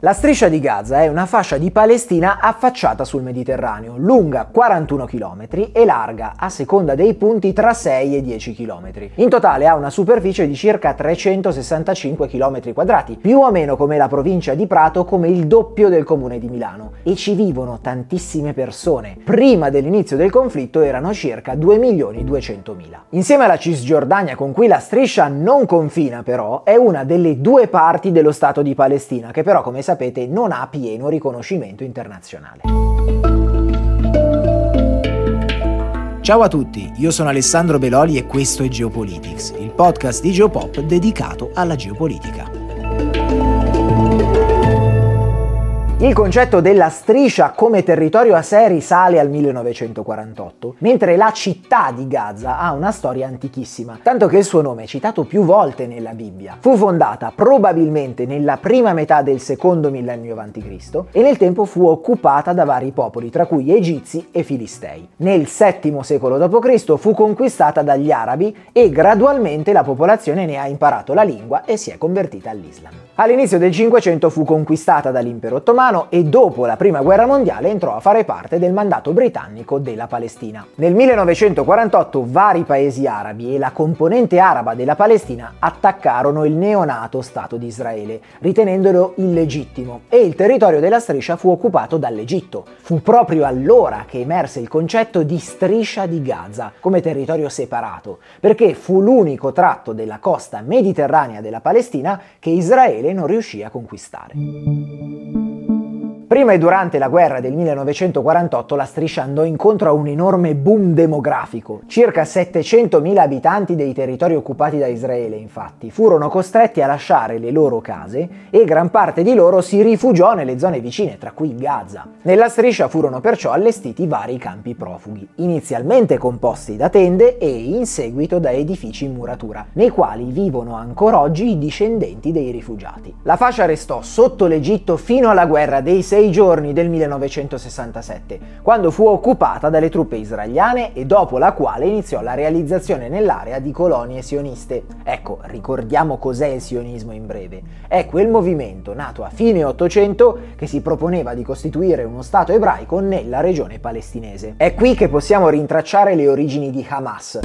La striscia di Gaza è una fascia di Palestina affacciata sul Mediterraneo, lunga 41 km e larga, a seconda dei punti, tra 6 e 10 km. In totale ha una superficie di circa 365 km quadrati, più o meno come la provincia di Prato, come il doppio del comune di Milano. E ci vivono tantissime persone. Prima dell'inizio del conflitto erano circa 2.200.000. Insieme alla Cisgiordania, con cui la striscia non confina però, è una delle due parti dello Stato di Palestina, che però come sapete non ha pieno riconoscimento internazionale. Ciao a tutti, io sono Alessandro Beloli e questo è Geopolitics, il podcast di Geopop dedicato alla geopolitica. Il concetto della striscia come territorio a sé risale al 1948, mentre la città di Gaza ha una storia antichissima, tanto che il suo nome è citato più volte nella Bibbia. Fu fondata probabilmente nella prima metà del secondo millennio a.C. e nel tempo fu occupata da vari popoli, tra cui egizi e filistei. Nel VII secolo d.C. fu conquistata dagli arabi e gradualmente la popolazione ne ha imparato la lingua e si è convertita all'Islam. All'inizio del Cinquecento fu conquistata dall'impero ottomano e dopo la prima guerra mondiale entrò a fare parte del mandato britannico della Palestina. Nel 1948 vari paesi arabi e la componente araba della Palestina attaccarono il neonato Stato di Israele, ritenendolo illegittimo, e il territorio della striscia fu occupato dall'Egitto. Fu proprio allora che emerse il concetto di striscia di Gaza come territorio separato, perché fu l'unico tratto della costa mediterranea della Palestina che Israele Israele non riuscì a conquistare. Prima e durante la guerra del 1948 la striscia andò incontro a un enorme boom demografico. Circa 700.000 abitanti dei territori occupati da Israele, infatti, furono costretti a lasciare le loro case e gran parte di loro si rifugiò nelle zone vicine, tra cui Gaza. Nella striscia furono perciò allestiti vari campi profughi, inizialmente composti da tende e in seguito da edifici in muratura, nei quali vivono ancora oggi i discendenti dei rifugiati. La fascia restò sotto l'Egitto fino alla guerra dei sei sei giorni del 1967, quando fu occupata dalle truppe israeliane e dopo la quale iniziò la realizzazione nell'area di colonie sioniste. Ecco, ricordiamo cos'è il sionismo in breve. È quel movimento nato a fine 800 che si proponeva di costituire uno Stato ebraico nella regione palestinese. È qui che possiamo rintracciare le origini di Hamas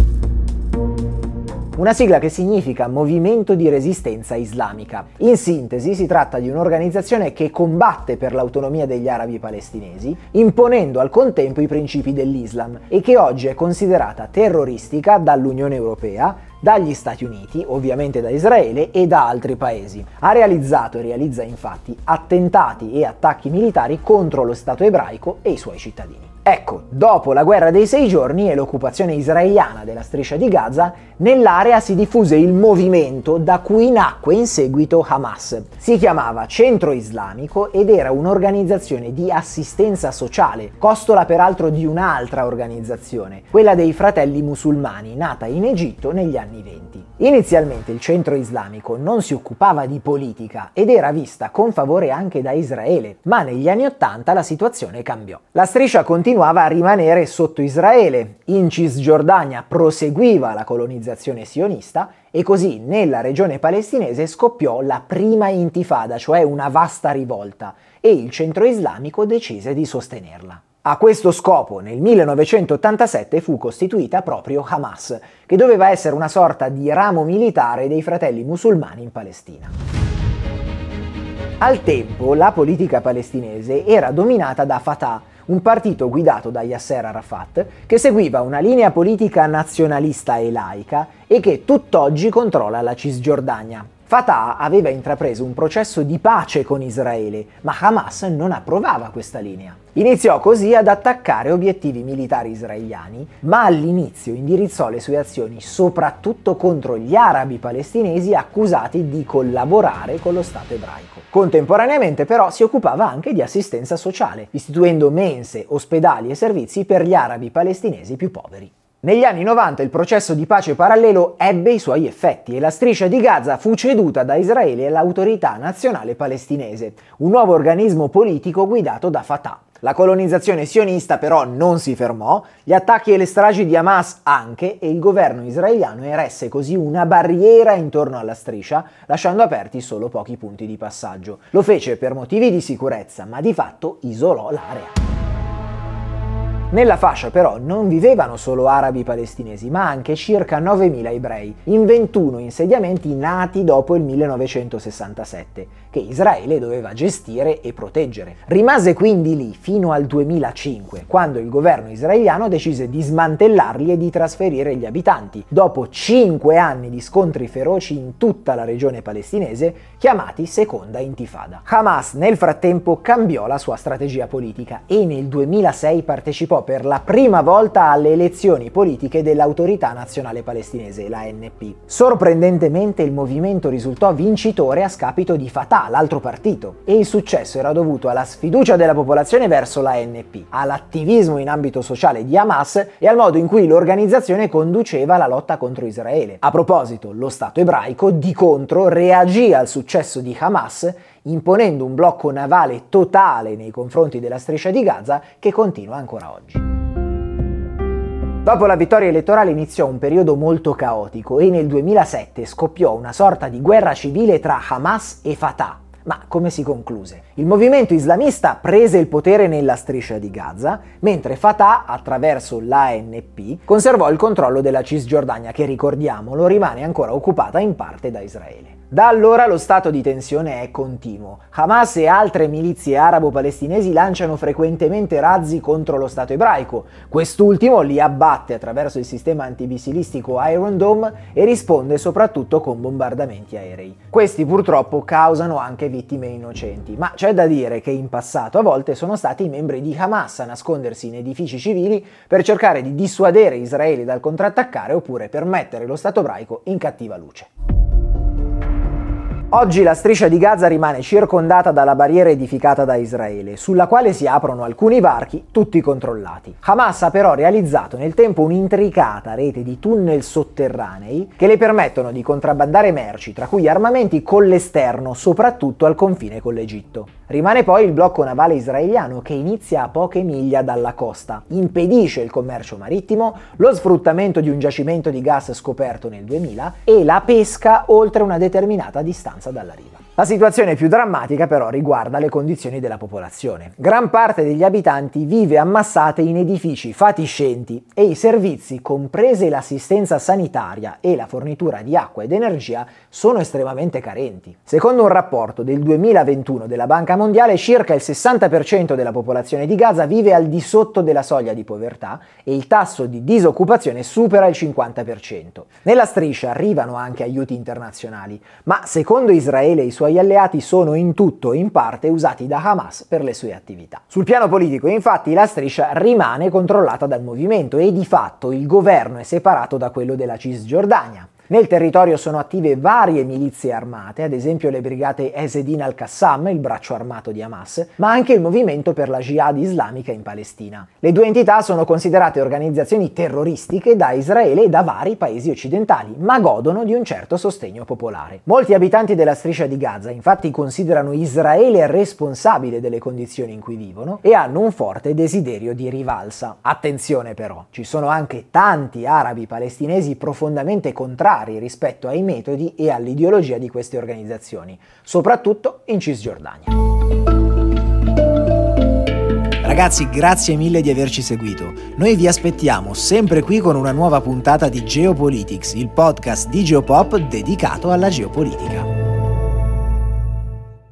una sigla che significa Movimento di Resistenza Islamica. In sintesi si tratta di un'organizzazione che combatte per l'autonomia degli arabi palestinesi, imponendo al contempo i principi dell'Islam e che oggi è considerata terroristica dall'Unione Europea, dagli Stati Uniti, ovviamente da Israele e da altri paesi. Ha realizzato e realizza infatti attentati e attacchi militari contro lo Stato ebraico e i suoi cittadini. Ecco, dopo la guerra dei sei giorni e l'occupazione israeliana della striscia di Gaza, nell'area si diffuse il movimento da cui nacque in seguito Hamas. Si chiamava Centro Islamico ed era un'organizzazione di assistenza sociale, costola peraltro di un'altra organizzazione, quella dei fratelli musulmani, nata in Egitto negli anni 20. Inizialmente il centro islamico non si occupava di politica ed era vista con favore anche da Israele, ma negli anni Ottanta la situazione cambiò. La striscia continuava a rimanere sotto Israele, in Cisgiordania proseguiva la colonizzazione sionista e così nella regione palestinese scoppiò la prima intifada, cioè una vasta rivolta, e il centro islamico decise di sostenerla. A questo scopo nel 1987 fu costituita proprio Hamas, che doveva essere una sorta di ramo militare dei fratelli musulmani in Palestina. Al tempo la politica palestinese era dominata da Fatah, un partito guidato da Yasser Arafat che seguiva una linea politica nazionalista e laica e che tutt'oggi controlla la Cisgiordania. Fatah aveva intrapreso un processo di pace con Israele, ma Hamas non approvava questa linea. Iniziò così ad attaccare obiettivi militari israeliani, ma all'inizio indirizzò le sue azioni soprattutto contro gli arabi palestinesi accusati di collaborare con lo Stato ebraico. Contemporaneamente però si occupava anche di assistenza sociale, istituendo mense, ospedali e servizi per gli arabi palestinesi più poveri. Negli anni 90 il processo di pace parallelo ebbe i suoi effetti e la striscia di Gaza fu ceduta da Israele all'autorità nazionale palestinese, un nuovo organismo politico guidato da Fatah. La colonizzazione sionista però non si fermò, gli attacchi e le stragi di Hamas anche e il governo israeliano eresse così una barriera intorno alla striscia, lasciando aperti solo pochi punti di passaggio. Lo fece per motivi di sicurezza, ma di fatto isolò l'area. Nella fascia però non vivevano solo arabi palestinesi, ma anche circa 9.000 ebrei, in 21 insediamenti nati dopo il 1967, che Israele doveva gestire e proteggere. Rimase quindi lì fino al 2005, quando il governo israeliano decise di smantellarli e di trasferire gli abitanti, dopo 5 anni di scontri feroci in tutta la regione palestinese, chiamati Seconda Intifada. Hamas nel frattempo cambiò la sua strategia politica e nel 2006 partecipò per la prima volta alle elezioni politiche dell'Autorità Nazionale Palestinese, l'ANP. Sorprendentemente il movimento risultò vincitore a scapito di Fatah, l'altro partito, e il successo era dovuto alla sfiducia della popolazione verso l'ANP, all'attivismo in ambito sociale di Hamas e al modo in cui l'organizzazione conduceva la lotta contro Israele. A proposito, lo Stato ebraico di contro reagì al successo di Hamas imponendo un blocco navale totale nei confronti della striscia di Gaza che continua ancora oggi. Dopo la vittoria elettorale iniziò un periodo molto caotico e nel 2007 scoppiò una sorta di guerra civile tra Hamas e Fatah. Ma come si concluse? Il movimento islamista prese il potere nella striscia di Gaza, mentre Fatah, attraverso l'ANP, conservò il controllo della Cisgiordania che, ricordiamolo, rimane ancora occupata in parte da Israele. Da allora lo stato di tensione è continuo. Hamas e altre milizie arabo-palestinesi lanciano frequentemente razzi contro lo Stato ebraico. Quest'ultimo li abbatte attraverso il sistema antimissilistico Iron Dome e risponde soprattutto con bombardamenti aerei. Questi purtroppo causano anche vittime innocenti, ma c'è da dire che in passato a volte sono stati i membri di Hamas a nascondersi in edifici civili per cercare di dissuadere Israele dal contrattaccare oppure per mettere lo Stato ebraico in cattiva luce. Oggi la striscia di Gaza rimane circondata dalla barriera edificata da Israele, sulla quale si aprono alcuni varchi, tutti controllati. Hamas ha però realizzato nel tempo un'intricata rete di tunnel sotterranei che le permettono di contrabbandare merci, tra cui armamenti, con l'esterno, soprattutto al confine con l'Egitto. Rimane poi il blocco navale israeliano che inizia a poche miglia dalla costa, impedisce il commercio marittimo, lo sfruttamento di un giacimento di gas scoperto nel 2000 e la pesca oltre una determinata distanza distanza dalla riva. La situazione più drammatica però riguarda le condizioni della popolazione. Gran parte degli abitanti vive ammassate in edifici fatiscenti e i servizi, comprese l'assistenza sanitaria e la fornitura di acqua ed energia, sono estremamente carenti. Secondo un rapporto del 2021 della Banca Mondiale, circa il 60% della popolazione di Gaza vive al di sotto della soglia di povertà e il tasso di disoccupazione supera il 50%. Nella striscia arrivano anche aiuti internazionali, ma secondo Israele e i suoi suoi alleati sono in tutto o in parte usati da Hamas per le sue attività. Sul piano politico, infatti, la striscia rimane controllata dal movimento e di fatto il governo è separato da quello della Cisgiordania. Nel territorio sono attive varie milizie armate, ad esempio le brigate Esedin al-Qassam, il braccio armato di Hamas, ma anche il movimento per la jihad islamica in Palestina. Le due entità sono considerate organizzazioni terroristiche da Israele e da vari paesi occidentali, ma godono di un certo sostegno popolare. Molti abitanti della striscia di Gaza infatti considerano Israele responsabile delle condizioni in cui vivono e hanno un forte desiderio di rivalsa. Attenzione però, ci sono anche tanti arabi palestinesi profondamente contrari contrari rispetto ai metodi e all'ideologia di queste organizzazioni, soprattutto in Cisgiordania. Ragazzi, grazie mille di averci seguito. Noi vi aspettiamo sempre qui con una nuova puntata di Geopolitics, il podcast di Geopop dedicato alla geopolitica.